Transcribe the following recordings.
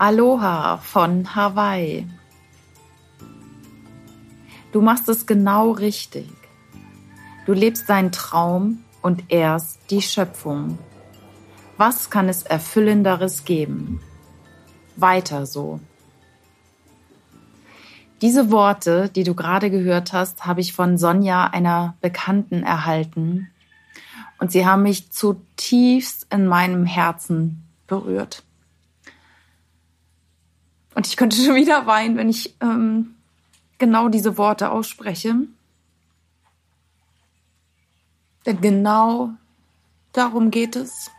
Aloha von Hawaii. Du machst es genau richtig. Du lebst deinen Traum und ehrst die Schöpfung. Was kann es erfüllenderes geben? Weiter so. Diese Worte, die du gerade gehört hast, habe ich von Sonja, einer Bekannten, erhalten. Und sie haben mich zutiefst in meinem Herzen berührt. Und ich könnte schon wieder weinen, wenn ich ähm, genau diese Worte ausspreche. Denn genau darum geht es.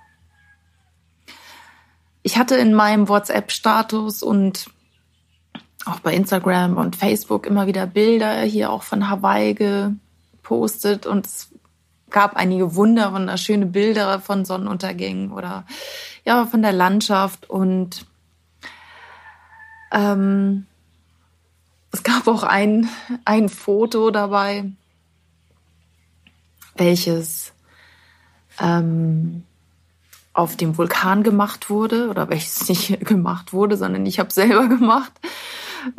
Ich hatte in meinem WhatsApp-Status und auch bei Instagram und Facebook immer wieder Bilder hier auch von Hawaii gepostet und es gab einige wunder, wunderschöne Bilder von Sonnenuntergängen oder ja von der Landschaft und ähm, es gab auch ein, ein Foto dabei, welches ähm, auf dem Vulkan gemacht wurde oder welches nicht gemacht wurde, sondern ich habe selber gemacht.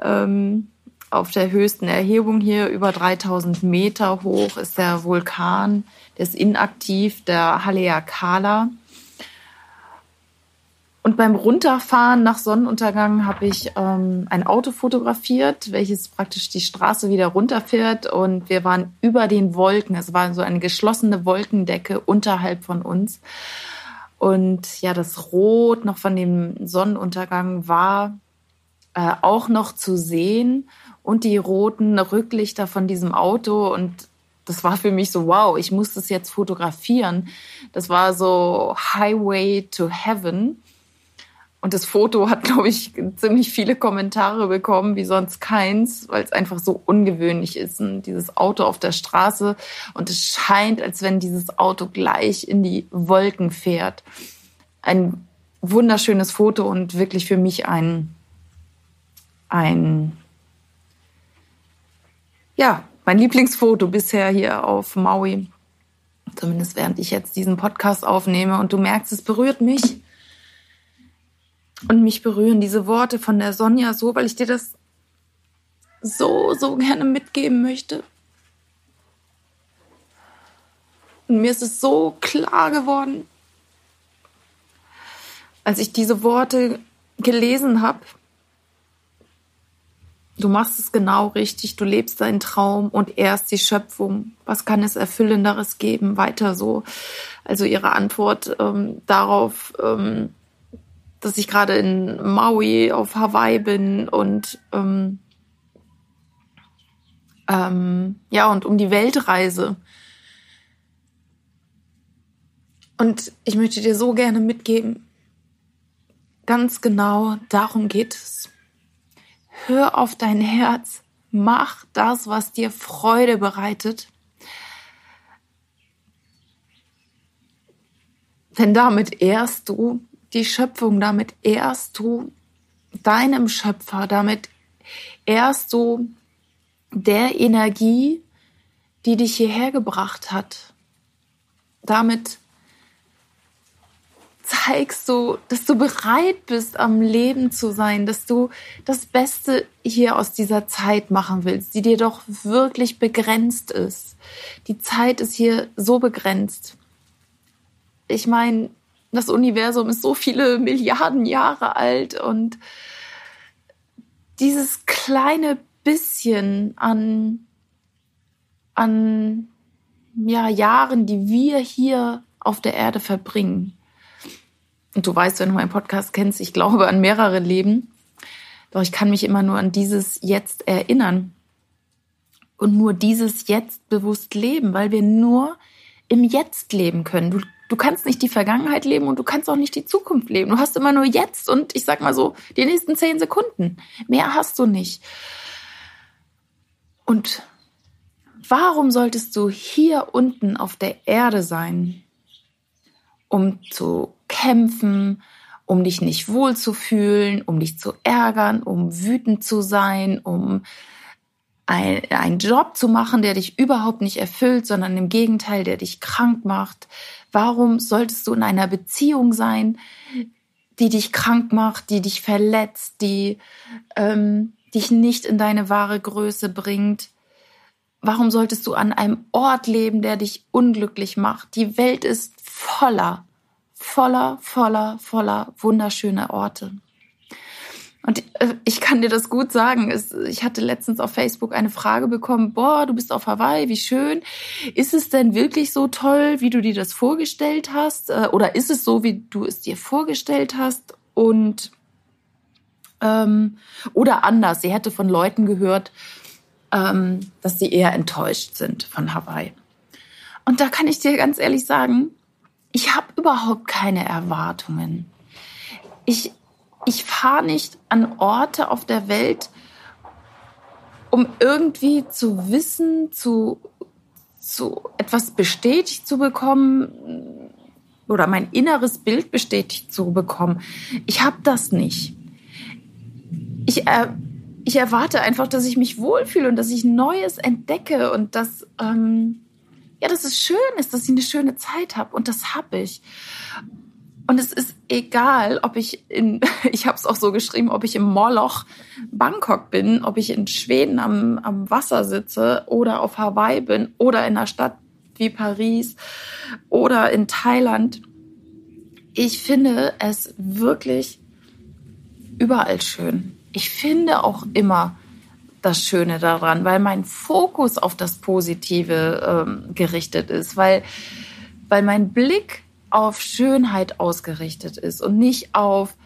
Ähm, auf der höchsten Erhebung hier über 3000 Meter hoch ist der Vulkan, der ist inaktiv, der Haleakala. Und beim Runterfahren nach Sonnenuntergang habe ich ähm, ein Auto fotografiert, welches praktisch die Straße wieder runterfährt. Und wir waren über den Wolken. Es war so eine geschlossene Wolkendecke unterhalb von uns. Und ja, das Rot noch von dem Sonnenuntergang war äh, auch noch zu sehen und die roten Rücklichter von diesem Auto. Und das war für mich so, wow, ich muss das jetzt fotografieren. Das war so Highway to Heaven. Und das Foto hat, glaube ich, ziemlich viele Kommentare bekommen, wie sonst keins, weil es einfach so ungewöhnlich ist. Und dieses Auto auf der Straße und es scheint, als wenn dieses Auto gleich in die Wolken fährt. Ein wunderschönes Foto und wirklich für mich ein, ein, ja, mein Lieblingsfoto bisher hier auf Maui. Zumindest während ich jetzt diesen Podcast aufnehme. Und du merkst, es berührt mich und mich berühren diese Worte von der Sonja so, weil ich dir das so, so gerne mitgeben möchte. Und mir ist es so klar geworden, als ich diese Worte gelesen habe. Du machst es genau richtig, du lebst deinen Traum und erst die Schöpfung. Was kann es Erfüllenderes geben? Weiter so. Also ihre Antwort ähm, darauf, ähm, dass ich gerade in Maui auf Hawaii bin und ähm, ähm, ja und um die Welt reise. Und ich möchte dir so gerne mitgeben, ganz genau darum geht es. Hör auf dein Herz, mach das, was dir Freude bereitet. Denn damit ehrst du die Schöpfung, damit ehrst du deinem Schöpfer, damit ehrst du der Energie, die dich hierher gebracht hat. Damit zeigst du, dass du bereit bist, am Leben zu sein, dass du das Beste hier aus dieser Zeit machen willst, die dir doch wirklich begrenzt ist. Die Zeit ist hier so begrenzt. Ich meine, das Universum ist so viele Milliarden Jahre alt und dieses kleine bisschen an, an ja, Jahren, die wir hier auf der Erde verbringen. Und du weißt, wenn du meinen Podcast kennst, ich glaube an mehrere Leben. Doch ich kann mich immer nur an dieses Jetzt erinnern. Und nur dieses Jetzt bewusst leben, weil wir nur im Jetzt leben können. Du Du kannst nicht die Vergangenheit leben und du kannst auch nicht die Zukunft leben. Du hast immer nur jetzt und ich sag mal so, die nächsten zehn Sekunden. Mehr hast du nicht. Und warum solltest du hier unten auf der Erde sein, um zu kämpfen, um dich nicht wohlzufühlen, um dich zu ärgern, um wütend zu sein, um ein, einen Job zu machen, der dich überhaupt nicht erfüllt, sondern im Gegenteil, der dich krank macht, Warum solltest du in einer Beziehung sein, die dich krank macht, die dich verletzt, die ähm, dich nicht in deine wahre Größe bringt. Warum solltest du an einem Ort leben, der dich unglücklich macht? Die Welt ist voller, voller, voller, voller wunderschöner Orte. Und äh, ich kann dir das gut sagen. Ich hatte letztens auf Facebook eine Frage bekommen, boah, du bist auf Hawaii, wie schön. Ist es denn wirklich so toll, wie du dir das vorgestellt hast? Äh, oder ist es so, wie du es dir vorgestellt hast? Und ähm, oder anders, sie hätte von Leuten gehört, ähm, dass sie eher enttäuscht sind von Hawaii. Und da kann ich dir ganz ehrlich sagen, ich habe überhaupt keine Erwartungen. Ich, ich fahre nicht an Orte auf der Welt, um irgendwie zu wissen, zu, zu etwas bestätigt zu bekommen oder mein inneres Bild bestätigt zu bekommen. Ich habe das nicht. Ich, äh, ich erwarte einfach, dass ich mich wohlfühle und dass ich Neues entdecke und dass, ähm, ja, dass es schön ist, dass ich eine schöne Zeit habe. Und das habe ich. Und es ist egal, ob ich in, ich habe es auch so geschrieben, ob ich im Moloch Bangkok bin, ob ich in Schweden am, am Wasser sitze oder auf Hawaii bin oder in einer Stadt wie Paris oder in Thailand. Ich finde es wirklich überall schön. Ich finde auch immer das Schöne daran, weil mein Fokus auf das Positive ähm, gerichtet ist, weil, weil mein Blick auf Schönheit ausgerichtet ist und nicht auf,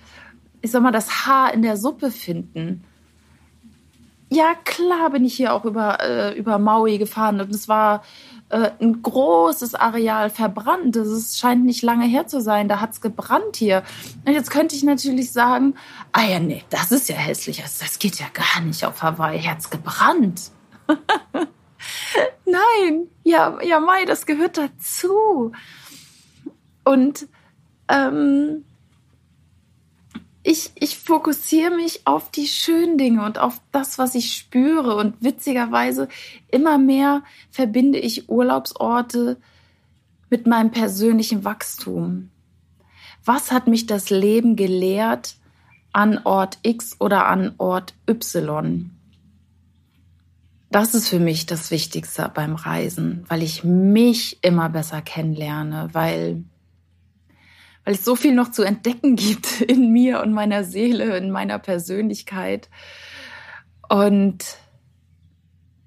ich sag mal, das Haar in der Suppe finden. Ja, klar bin ich hier auch über, äh, über Maui gefahren und es war äh, ein großes Areal verbrannt. Das scheint nicht lange her zu sein. Da hat's gebrannt hier. Und jetzt könnte ich natürlich sagen, ah ja, nee, das ist ja hässlich. Das geht ja gar nicht auf Hawaii. Hat's gebrannt. Nein, ja, ja, Mai, das gehört dazu. Und ähm, ich, ich fokussiere mich auf die schönen Dinge und auf das, was ich spüre. Und witzigerweise immer mehr verbinde ich Urlaubsorte mit meinem persönlichen Wachstum. Was hat mich das Leben gelehrt an Ort X oder an Ort Y? Das ist für mich das Wichtigste beim Reisen, weil ich mich immer besser kennenlerne, weil weil es so viel noch zu entdecken gibt in mir und meiner Seele, in meiner Persönlichkeit. Und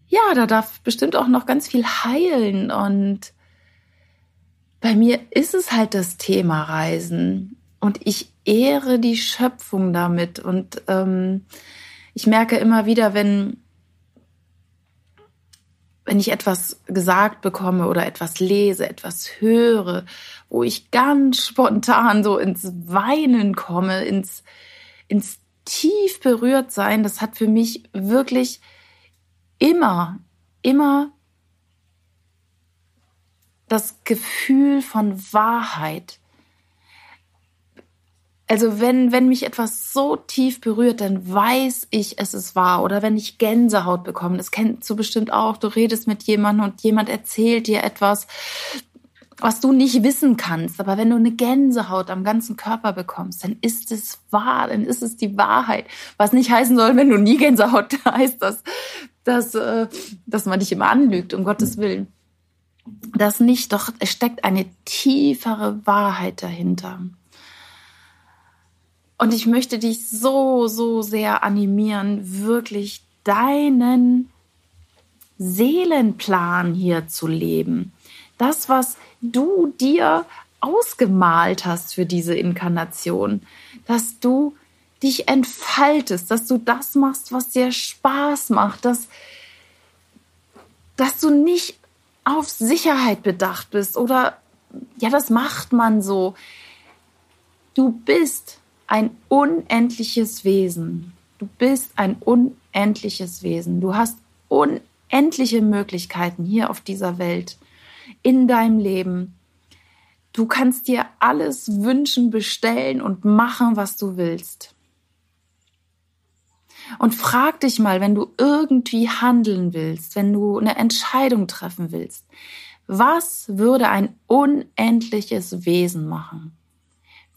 ja, da darf bestimmt auch noch ganz viel heilen. Und bei mir ist es halt das Thema Reisen. Und ich ehre die Schöpfung damit. Und ähm, ich merke immer wieder, wenn wenn ich etwas gesagt bekomme oder etwas lese, etwas höre, wo ich ganz spontan so ins Weinen komme, ins, ins tief berührt sein, das hat für mich wirklich immer, immer das Gefühl von Wahrheit, also wenn, wenn mich etwas so tief berührt, dann weiß ich, es ist wahr. Oder wenn ich Gänsehaut bekomme, das kennst du bestimmt auch. Du redest mit jemandem und jemand erzählt dir etwas, was du nicht wissen kannst. Aber wenn du eine Gänsehaut am ganzen Körper bekommst, dann ist es wahr, dann ist es die Wahrheit. Was nicht heißen soll, wenn du nie Gänsehaut heißt, dass, dass, äh, dass man dich immer anlügt, um Gottes Willen. Das nicht, doch es steckt eine tiefere Wahrheit dahinter. Und ich möchte dich so, so sehr animieren, wirklich deinen Seelenplan hier zu leben. Das, was du dir ausgemalt hast für diese Inkarnation, dass du dich entfaltest, dass du das machst, was dir Spaß macht, dass, dass du nicht auf Sicherheit bedacht bist oder ja, das macht man so. Du bist ein unendliches Wesen. Du bist ein unendliches Wesen. Du hast unendliche Möglichkeiten hier auf dieser Welt, in deinem Leben. Du kannst dir alles wünschen, bestellen und machen, was du willst. Und frag dich mal, wenn du irgendwie handeln willst, wenn du eine Entscheidung treffen willst, was würde ein unendliches Wesen machen?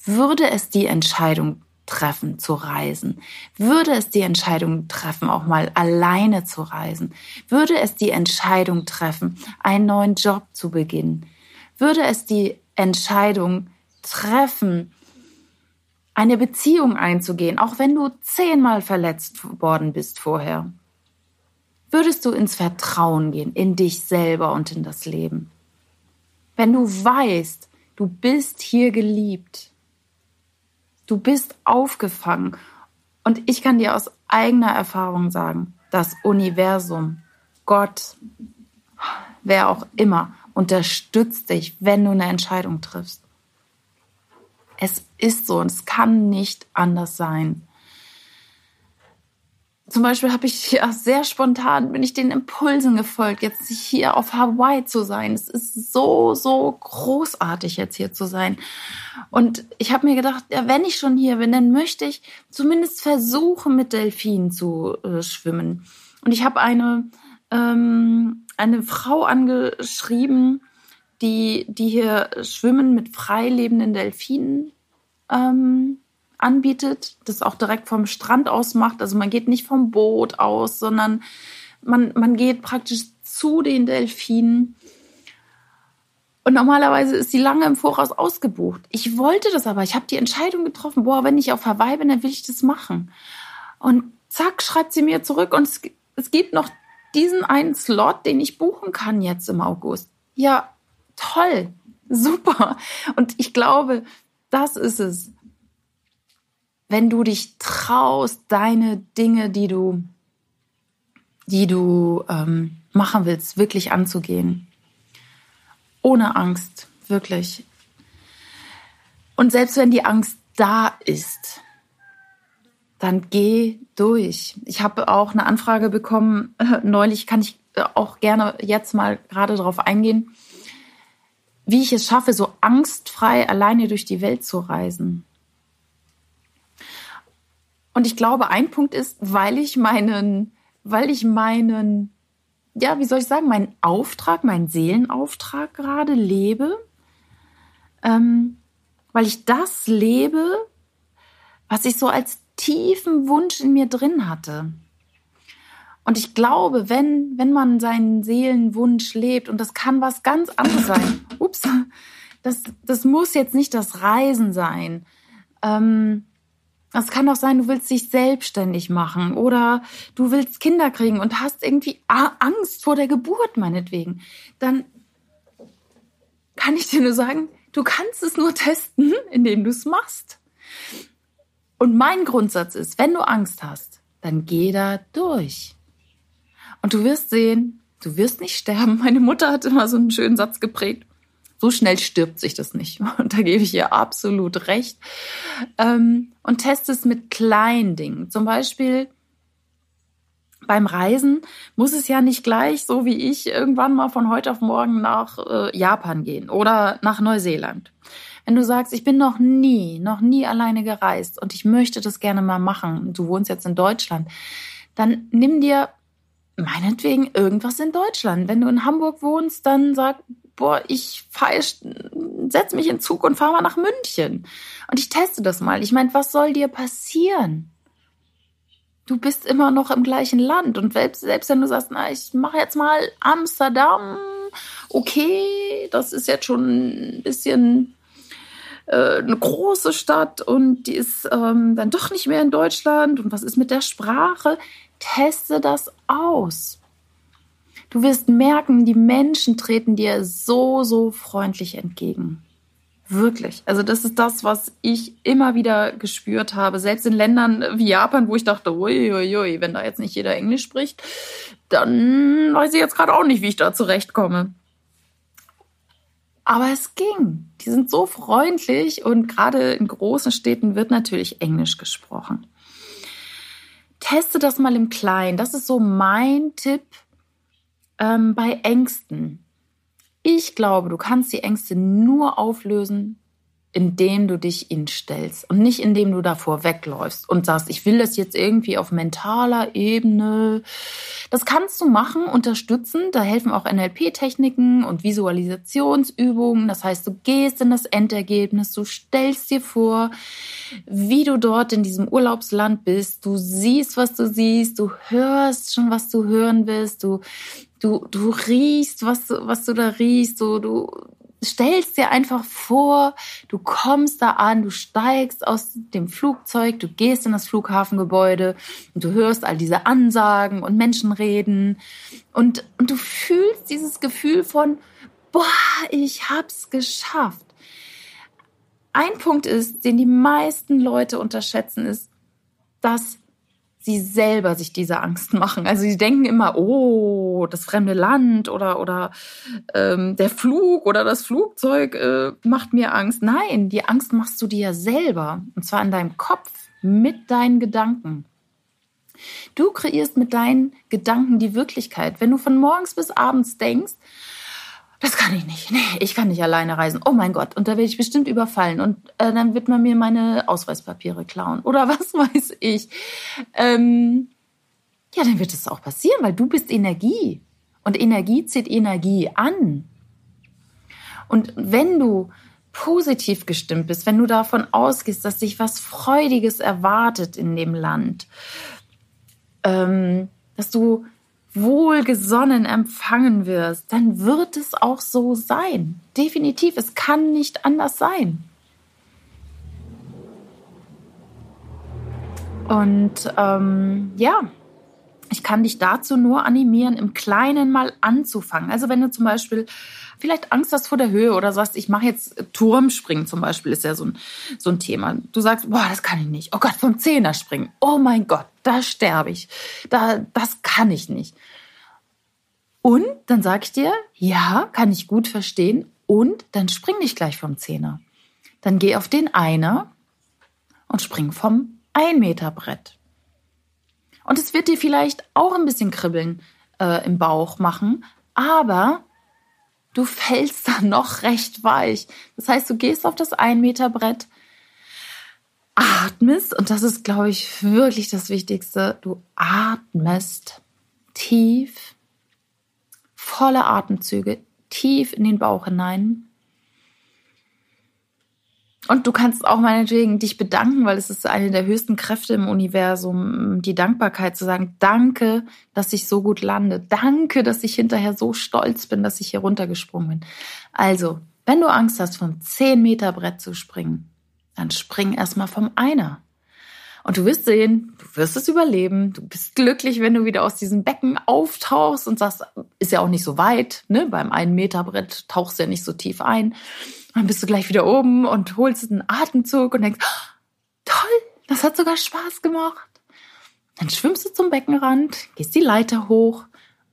Würde es die Entscheidung treffen zu reisen? Würde es die Entscheidung treffen, auch mal alleine zu reisen? Würde es die Entscheidung treffen, einen neuen Job zu beginnen? Würde es die Entscheidung treffen, eine Beziehung einzugehen, auch wenn du zehnmal verletzt worden bist vorher? Würdest du ins Vertrauen gehen, in dich selber und in das Leben? Wenn du weißt, du bist hier geliebt, du bist aufgefangen und ich kann dir aus eigener Erfahrung sagen, das Universum, Gott, wer auch immer, unterstützt dich, wenn du eine Entscheidung triffst. Es ist so und es kann nicht anders sein. Zum Beispiel habe ich ja sehr spontan, bin ich den Impulsen gefolgt, jetzt hier auf Hawaii zu sein. Es ist so, so großartig, jetzt hier zu sein. Und ich habe mir gedacht, ja, wenn ich schon hier bin, dann möchte ich zumindest versuchen, mit Delfinen zu äh, schwimmen. Und ich habe eine, ähm, eine Frau angeschrieben, die, die hier Schwimmen mit freilebenden Delfinen ähm, anbietet, das auch direkt vom Strand aus macht. Also man geht nicht vom Boot aus, sondern man, man geht praktisch zu den Delfinen. Und normalerweise ist sie lange im Voraus ausgebucht. Ich wollte das aber. Ich habe die Entscheidung getroffen, boah, wenn ich auf Hawaii bin, dann will ich das machen. Und zack, schreibt sie mir zurück und es, es gibt noch diesen einen Slot, den ich buchen kann jetzt im August. Ja, toll, super. Und ich glaube, das ist es. Wenn du dich traust, deine Dinge, die du, die du ähm, machen willst, wirklich anzugehen. Ohne Angst, wirklich. Und selbst wenn die Angst da ist, dann geh durch. Ich habe auch eine Anfrage bekommen, neulich kann ich auch gerne jetzt mal gerade darauf eingehen wie ich es schaffe, so angstfrei alleine durch die Welt zu reisen. Und ich glaube, ein Punkt ist, weil ich meinen, weil ich meinen, ja, wie soll ich sagen, meinen Auftrag, meinen Seelenauftrag gerade lebe, ähm, weil ich das lebe, was ich so als tiefen Wunsch in mir drin hatte. Und ich glaube, wenn, wenn man seinen Seelenwunsch lebt, und das kann was ganz anderes sein, ups, das, das muss jetzt nicht das Reisen sein. Ähm, es kann auch sein, du willst dich selbstständig machen oder du willst Kinder kriegen und hast irgendwie Angst vor der Geburt, meinetwegen. Dann kann ich dir nur sagen, du kannst es nur testen, indem du es machst. Und mein Grundsatz ist, wenn du Angst hast, dann geh da durch. Und du wirst sehen, du wirst nicht sterben. Meine Mutter hat immer so einen schönen Satz geprägt. So schnell stirbt sich das nicht. Und da gebe ich ihr absolut recht. Ähm, und teste es mit kleinen Dingen. Zum Beispiel beim Reisen muss es ja nicht gleich, so wie ich, irgendwann mal von heute auf morgen nach äh, Japan gehen oder nach Neuseeland. Wenn du sagst, ich bin noch nie, noch nie alleine gereist und ich möchte das gerne mal machen, du wohnst jetzt in Deutschland, dann nimm dir meinetwegen irgendwas in Deutschland. Wenn du in Hamburg wohnst, dann sag, boah, ich fahr, setz mich in Zug und fahr mal nach München. Und ich teste das mal. Ich meine, was soll dir passieren? Du bist immer noch im gleichen Land. Und selbst, selbst wenn du sagst, na, ich mache jetzt mal Amsterdam, okay, das ist jetzt schon ein bisschen äh, eine große Stadt und die ist ähm, dann doch nicht mehr in Deutschland. Und was ist mit der Sprache? Teste das aus. Du wirst merken, die Menschen treten dir so, so freundlich entgegen. Wirklich. Also das ist das, was ich immer wieder gespürt habe. Selbst in Ländern wie Japan, wo ich dachte, uiuiui, wenn da jetzt nicht jeder Englisch spricht, dann weiß ich jetzt gerade auch nicht, wie ich da zurechtkomme. Aber es ging. Die sind so freundlich und gerade in großen Städten wird natürlich Englisch gesprochen teste das mal im Kleinen. Das ist so mein Tipp ähm, bei Ängsten. Ich glaube, du kannst die Ängste nur auflösen, indem du dich ihnen stellst und nicht indem du davor wegläufst und sagst, ich will das jetzt irgendwie auf mentaler Ebene. Das kannst du machen, unterstützen. Da helfen auch NLP-Techniken und Visualisationsübungen. Das heißt, du gehst in das Endergebnis, du stellst dir vor, wie du dort in diesem Urlaubsland bist. Du siehst, was du siehst, du hörst schon, was du hören willst, du du, du riechst, was, was du da riechst, so, du, stellst dir einfach vor, du kommst da an, du steigst aus dem Flugzeug, du gehst in das Flughafengebäude und du hörst all diese Ansagen und Menschen reden und, und du fühlst dieses Gefühl von, boah, ich hab's geschafft. Ein Punkt ist, den die meisten Leute unterschätzen, ist, dass sie selber sich diese Angst machen. Also sie denken immer, oh, das fremde Land oder oder ähm, der Flug oder das Flugzeug äh, macht mir Angst. Nein, die Angst machst du dir selber und zwar in deinem Kopf mit deinen Gedanken. Du kreierst mit deinen Gedanken die Wirklichkeit. Wenn du von morgens bis abends denkst, das kann ich nicht. Nee, ich kann nicht alleine reisen. Oh mein Gott. Und da werde ich bestimmt überfallen. Und äh, dann wird man mir meine Ausweispapiere klauen. Oder was weiß ich. Ähm, ja, dann wird es auch passieren, weil du bist Energie. Und Energie zieht Energie an. Und wenn du positiv gestimmt bist, wenn du davon ausgehst, dass dich was Freudiges erwartet in dem Land, ähm, dass du wohlgesonnen empfangen wirst, dann wird es auch so sein. Definitiv, es kann nicht anders sein. Und ähm, ja, ich kann dich dazu nur animieren, im Kleinen mal anzufangen. Also wenn du zum Beispiel vielleicht Angst hast vor der Höhe oder sagst, ich mache jetzt Turmspringen zum Beispiel, ist ja so ein, so ein Thema. Du sagst, boah, das kann ich nicht. Oh Gott, vom Zehner springen. Oh mein Gott, da sterbe ich. Da, das kann ich nicht. Und dann sag ich dir, ja, kann ich gut verstehen. Und dann spring nicht gleich vom Zehner. Dann geh auf den Einer und spring vom Ein-Meter-Brett. Und es wird dir vielleicht auch ein bisschen Kribbeln äh, im Bauch machen, aber du fällst dann noch recht weich. Das heißt, du gehst auf das Ein-Meter-Brett, atmest, und das ist, glaube ich, wirklich das Wichtigste, du atmest tief, volle Atemzüge, tief in den Bauch hinein. Und du kannst auch meinetwegen dich bedanken, weil es ist eine der höchsten Kräfte im Universum, die Dankbarkeit zu sagen, danke, dass ich so gut lande. Danke, dass ich hinterher so stolz bin, dass ich hier runtergesprungen bin. Also, wenn du Angst hast, vom 10 Meter Brett zu springen, dann spring erstmal vom Einer. Und du wirst sehen, du wirst es überleben. Du bist glücklich, wenn du wieder aus diesem Becken auftauchst und sagst, ist ja auch nicht so weit, ne? Beim einen Meter Brett tauchst du ja nicht so tief ein. Dann bist du gleich wieder oben und holst einen Atemzug und denkst, oh, toll, das hat sogar Spaß gemacht. Dann schwimmst du zum Beckenrand, gehst die Leiter hoch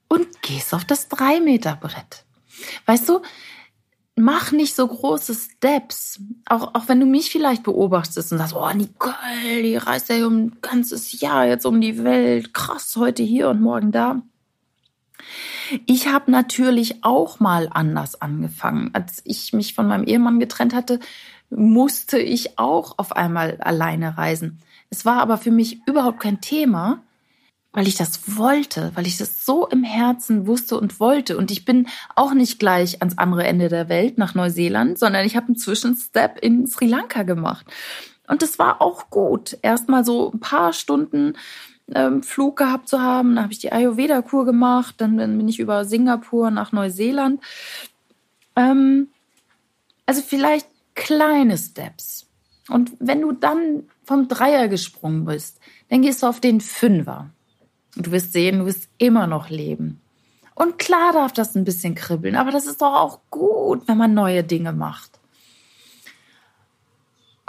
und gehst auf das drei Meter Brett. Weißt du, mach nicht so große Steps. Auch, auch wenn du mich vielleicht beobachtest und sagst, oh, Nicole, die reist ja um ein ganzes Jahr jetzt um die Welt. Krass, heute hier und morgen da. Ich habe natürlich auch mal anders angefangen. Als ich mich von meinem Ehemann getrennt hatte, musste ich auch auf einmal alleine reisen. Es war aber für mich überhaupt kein Thema, weil ich das wollte, weil ich das so im Herzen wusste und wollte. Und ich bin auch nicht gleich ans andere Ende der Welt nach Neuseeland, sondern ich habe einen Zwischenstep in Sri Lanka gemacht. Und das war auch gut. Erstmal so ein paar Stunden ähm, Flug gehabt zu haben. Dann habe ich die Ayurveda-Kur gemacht. Dann, bin ich über Singapur nach Neuseeland. Ähm, also vielleicht kleine Steps. Und wenn du dann vom Dreier gesprungen bist, dann gehst du auf den Fünfer. Und du wirst sehen, du wirst immer noch leben. Und klar darf das ein bisschen kribbeln, aber das ist doch auch gut, wenn man neue Dinge macht.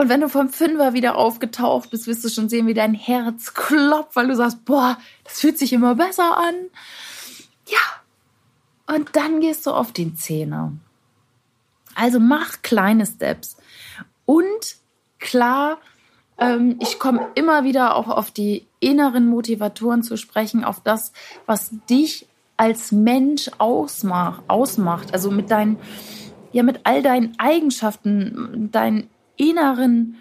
Und wenn du vom Fünfer wieder aufgetaucht bist, wirst du schon sehen, wie dein Herz klopft, weil du sagst, boah, das fühlt sich immer besser an. Ja. Und dann gehst du auf den Zehner. Also mach kleine Steps. Und klar, ähm, ich komme immer wieder auch auf die inneren Motivatoren zu sprechen, auf das, was dich als Mensch ausmacht, ausmacht. Also mit deinen, ja, mit all deinen Eigenschaften, deinen inneren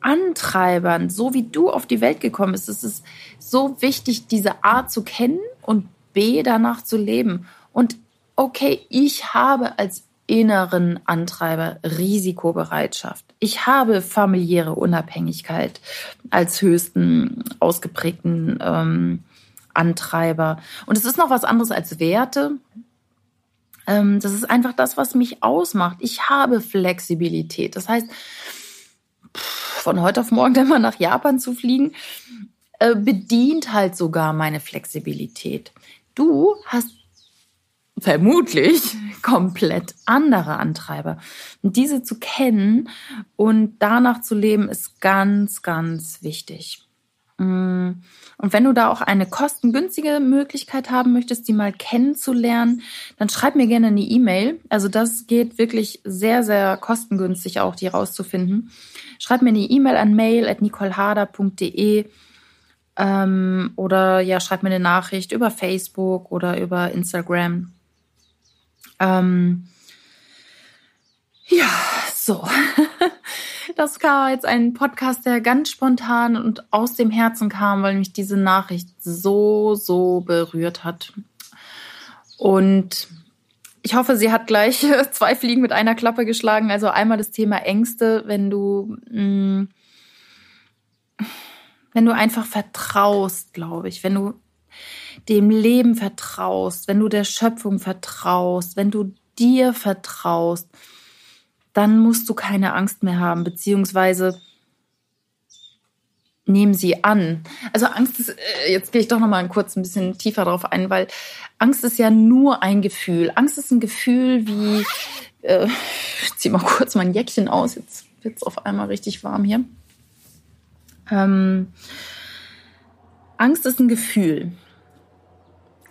Antreibern, so wie du auf die Welt gekommen bist. Es ist so wichtig, diese A zu kennen und B danach zu leben. Und okay, ich habe als inneren Antreiber Risikobereitschaft. Ich habe familiäre Unabhängigkeit als höchsten ausgeprägten ähm, Antreiber. Und es ist noch was anderes als Werte. Ähm, das ist einfach das, was mich ausmacht. Ich habe Flexibilität. Das heißt, von heute auf morgen dann mal nach Japan zu fliegen, äh, bedient halt sogar meine Flexibilität. Du hast vermutlich komplett andere Antreiber. Und diese zu kennen und danach zu leben, ist ganz, ganz wichtig. Mm. Und wenn du da auch eine kostengünstige Möglichkeit haben möchtest, die mal kennenzulernen, dann schreib mir gerne eine E-Mail. Also das geht wirklich sehr, sehr kostengünstig auch, die rauszufinden. Schreib mir eine E-Mail an mail.nicolehader.de ähm, oder ja, schreib mir eine Nachricht über Facebook oder über Instagram. Ähm, ja, so. Das war jetzt ein Podcast, der ganz spontan und aus dem Herzen kam, weil mich diese Nachricht so, so berührt hat. Und ich hoffe, sie hat gleich zwei Fliegen mit einer Klappe geschlagen. Also einmal das Thema Ängste, wenn du, mh, mm, wenn du einfach vertraust, glaube ich, wenn du dem Leben vertraust, wenn du der Schöpfung vertraust, wenn du dir vertraust, dann musst du keine Angst mehr haben, beziehungsweise nehmen sie an. Also Angst ist, äh, jetzt gehe ich doch noch mal kurz ein bisschen tiefer drauf ein, weil Angst ist ja nur ein Gefühl. Angst ist ein Gefühl wie, äh, ich zieh mal kurz mein Jäckchen aus, jetzt wird es auf einmal richtig warm hier. Ähm, Angst ist ein Gefühl.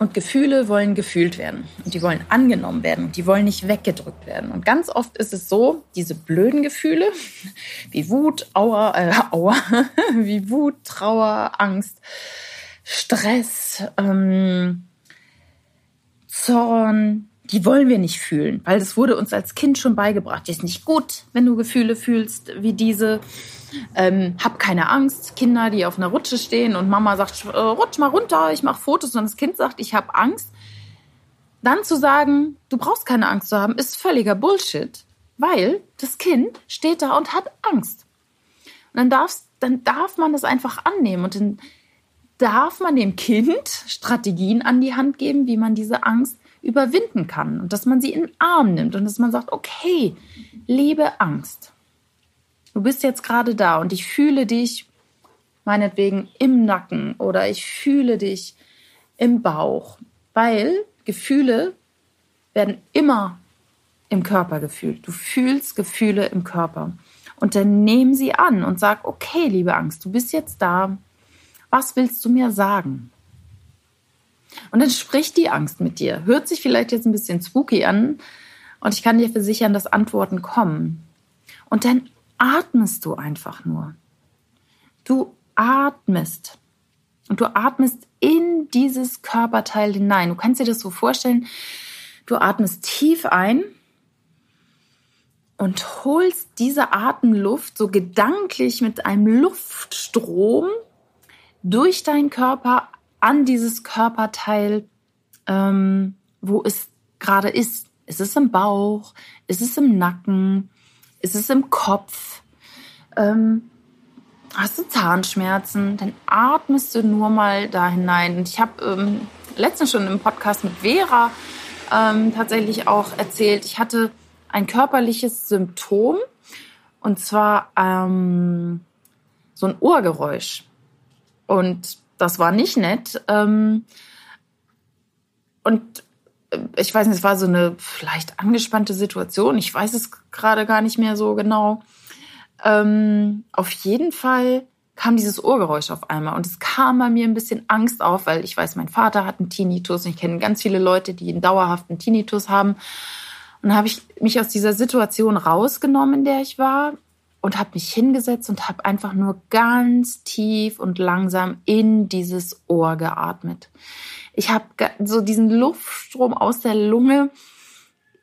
Und Gefühle wollen gefühlt werden und die wollen angenommen werden und die wollen nicht weggedrückt werden. Und ganz oft ist es so, diese blöden Gefühle wie Wut, Aua, äh, Aua, wie Wut, Trauer, Angst, Stress, ähm, Zorn, die wollen wir nicht fühlen, weil das wurde uns als Kind schon beigebracht. Die ist nicht gut, wenn du Gefühle fühlst wie diese. Ähm, hab keine Angst. Kinder, die auf einer Rutsche stehen und Mama sagt, äh, rutsch mal runter, ich mache Fotos und das Kind sagt, ich habe Angst. Dann zu sagen, du brauchst keine Angst zu haben, ist völliger Bullshit, weil das Kind steht da und hat Angst. Und dann, darfst, dann darf man das einfach annehmen und dann darf man dem Kind Strategien an die Hand geben, wie man diese Angst überwinden kann und dass man sie in den Arm nimmt und dass man sagt, okay, liebe Angst. Du bist jetzt gerade da und ich fühle dich meinetwegen im Nacken oder ich fühle dich im Bauch, weil Gefühle werden immer im Körper gefühlt. Du fühlst Gefühle im Körper. Und dann nehm sie an und sag, okay, liebe Angst, du bist jetzt da. Was willst du mir sagen? Und dann spricht die Angst mit dir. Hört sich vielleicht jetzt ein bisschen spooky an. Und ich kann dir versichern, dass Antworten kommen. Und dann atmest du einfach nur. Du atmest. Und du atmest in dieses Körperteil hinein. Du kannst dir das so vorstellen, du atmest tief ein und holst diese Atemluft so gedanklich mit einem Luftstrom durch deinen Körper an dieses Körperteil, ähm, wo es gerade ist. Ist es im Bauch? Ist es im Nacken? Ist es im Kopf? Ähm, hast du Zahnschmerzen? Dann atmest du nur mal da hinein. Und ich habe ähm, letztens schon im Podcast mit Vera ähm, tatsächlich auch erzählt, ich hatte ein körperliches Symptom und zwar ähm, so ein Ohrgeräusch. Und das war nicht nett. Ähm, und ich weiß nicht, es war so eine vielleicht angespannte Situation. Ich weiß es gerade gar nicht mehr so genau. Ähm, auf jeden Fall kam dieses Ohrgeräusch auf einmal und es kam bei mir ein bisschen Angst auf, weil ich weiß, mein Vater hat einen Tinnitus und ich kenne ganz viele Leute, die einen dauerhaften Tinnitus haben. Und dann habe ich mich aus dieser Situation rausgenommen, in der ich war und habe mich hingesetzt und habe einfach nur ganz tief und langsam in dieses Ohr geatmet. Ich habe so diesen Luftstrom aus der Lunge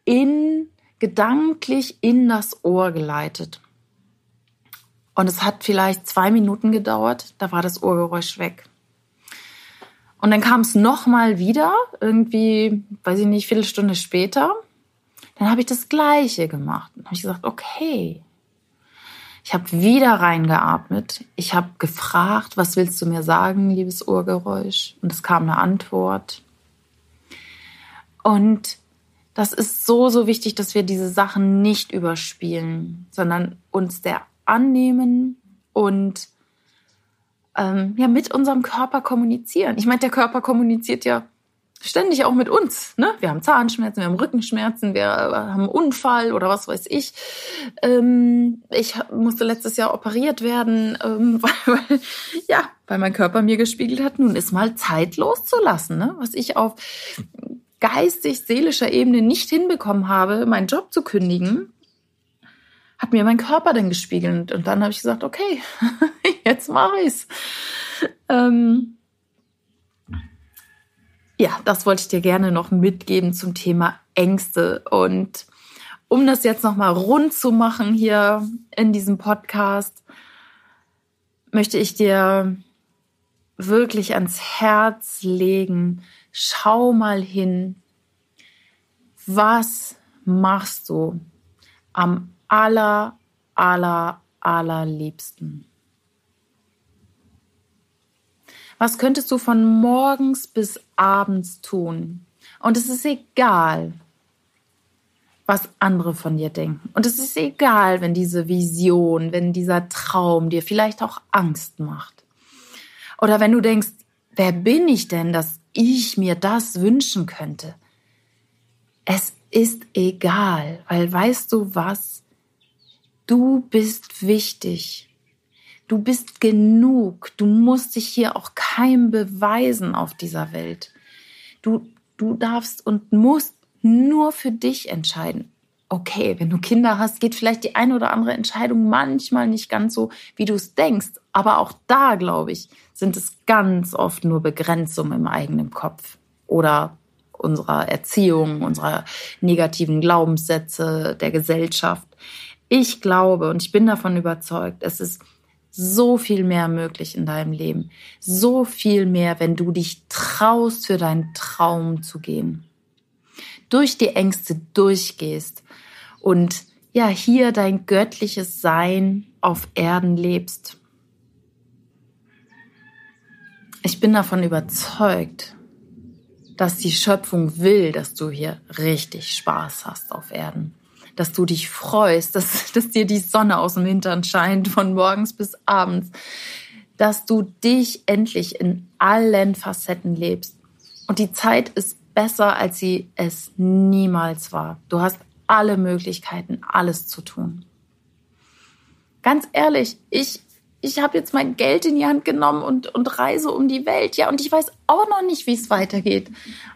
in gedanklich in das Ohr geleitet. Und es hat vielleicht zwei Minuten gedauert, da war das Ohrgeräusch weg. Und dann kam es nochmal wieder, irgendwie, weiß ich nicht, Viertelstunde später. Dann habe ich das Gleiche gemacht. Dann habe ich gesagt, okay. Ich habe wieder reingeatmet. Ich habe gefragt, was willst du mir sagen, liebes Ohrgeräusch? Und es kam eine Antwort. Und das ist so, so wichtig, dass wir diese Sachen nicht überspielen, sondern uns der annehmen und ähm, ja mit unserem Körper kommunizieren. Ich meine, der Körper kommuniziert ja ständig auch mit uns. Ne? Wir haben Zahnschmerzen, wir haben Rückenschmerzen, wir haben einen Unfall oder was weiß ich. Ähm, ich musste letztes Jahr operiert werden, ähm, weil, weil, ja, weil mein Körper mir gespiegelt hat, nun ist mal Zeit loszulassen. Ne? Was ich auf geistig-seelischer Ebene nicht hinbekommen habe, meinen Job zu kündigen, hat mir mein Körper dann gespiegelt. Und dann habe ich gesagt, okay, jetzt mache ich's. Ähm ja, das wollte ich dir gerne noch mitgeben zum Thema Ängste. Und um das jetzt nochmal rund zu machen hier in diesem Podcast, möchte ich dir wirklich ans Herz legen. Schau mal hin. Was machst du am aller, aller, allerliebsten? Was könntest du von morgens bis abends tun? Und es ist egal, was andere von dir denken. Und es ist egal, wenn diese Vision, wenn dieser Traum dir vielleicht auch Angst macht. Oder wenn du denkst, wer bin ich denn, dass ich mir das wünschen könnte? Es ist egal, weil weißt du was? Du bist wichtig. Du bist genug. Du musst dich hier auch keinem beweisen auf dieser Welt. Du, du darfst und musst nur für dich entscheiden. Okay, wenn du Kinder hast, geht vielleicht die eine oder andere Entscheidung manchmal nicht ganz so, wie du es denkst. Aber auch da, glaube ich, sind es ganz oft nur Begrenzungen im eigenen Kopf oder unserer Erziehung, unserer negativen Glaubenssätze der Gesellschaft. Ich glaube und ich bin davon überzeugt, es ist so viel mehr möglich in deinem Leben. So viel mehr, wenn du dich traust, für deinen Traum zu gehen. Durch die Ängste durchgehst und ja, hier dein göttliches Sein auf Erden lebst. Ich bin davon überzeugt, dass die Schöpfung will, dass du hier richtig Spaß hast auf Erden dass du dich freust, dass, dass dir die Sonne aus dem Hintern scheint von morgens bis abends, dass du dich endlich in allen Facetten lebst. Und die Zeit ist besser, als sie es niemals war. Du hast alle Möglichkeiten, alles zu tun. Ganz ehrlich, ich ich habe jetzt mein Geld in die Hand genommen und, und reise um die Welt. Ja, und ich weiß auch noch nicht, wie es weitergeht.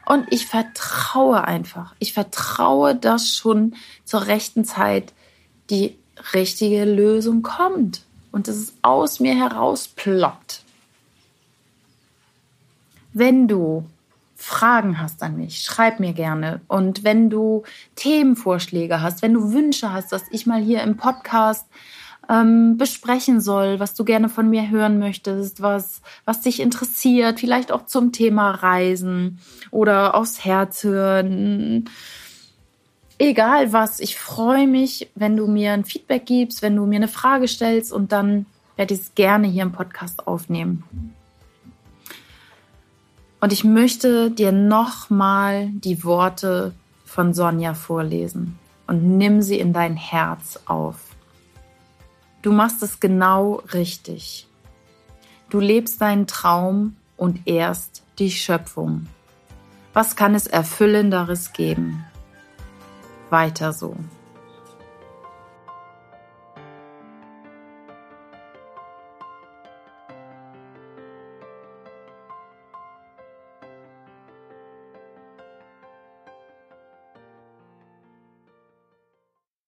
Und ich vertraue einfach. Ich vertraue, dass schon zur rechten Zeit die richtige Lösung kommt und dass es aus mir heraus ploppt. Wenn du Fragen hast an mich, schreib mir gerne. Und wenn du Themenvorschläge hast, wenn du Wünsche hast, dass ich mal hier im Podcast ähm, besprechen soll, was du gerne von mir hören möchtest, was, was dich interessiert, vielleicht auch zum Thema Reisen oder aufs Herz hören. Egal was, ich freue mich, wenn du mir ein Feedback gibst, wenn du mir eine Frage stellst und dann werde ich es gerne hier im Podcast aufnehmen. Und ich möchte dir nochmal die Worte von Sonja vorlesen und nimm sie in dein Herz auf. Du machst es genau richtig. Du lebst deinen Traum und ehrst die Schöpfung. Was kann es Erfüllenderes geben? Weiter so.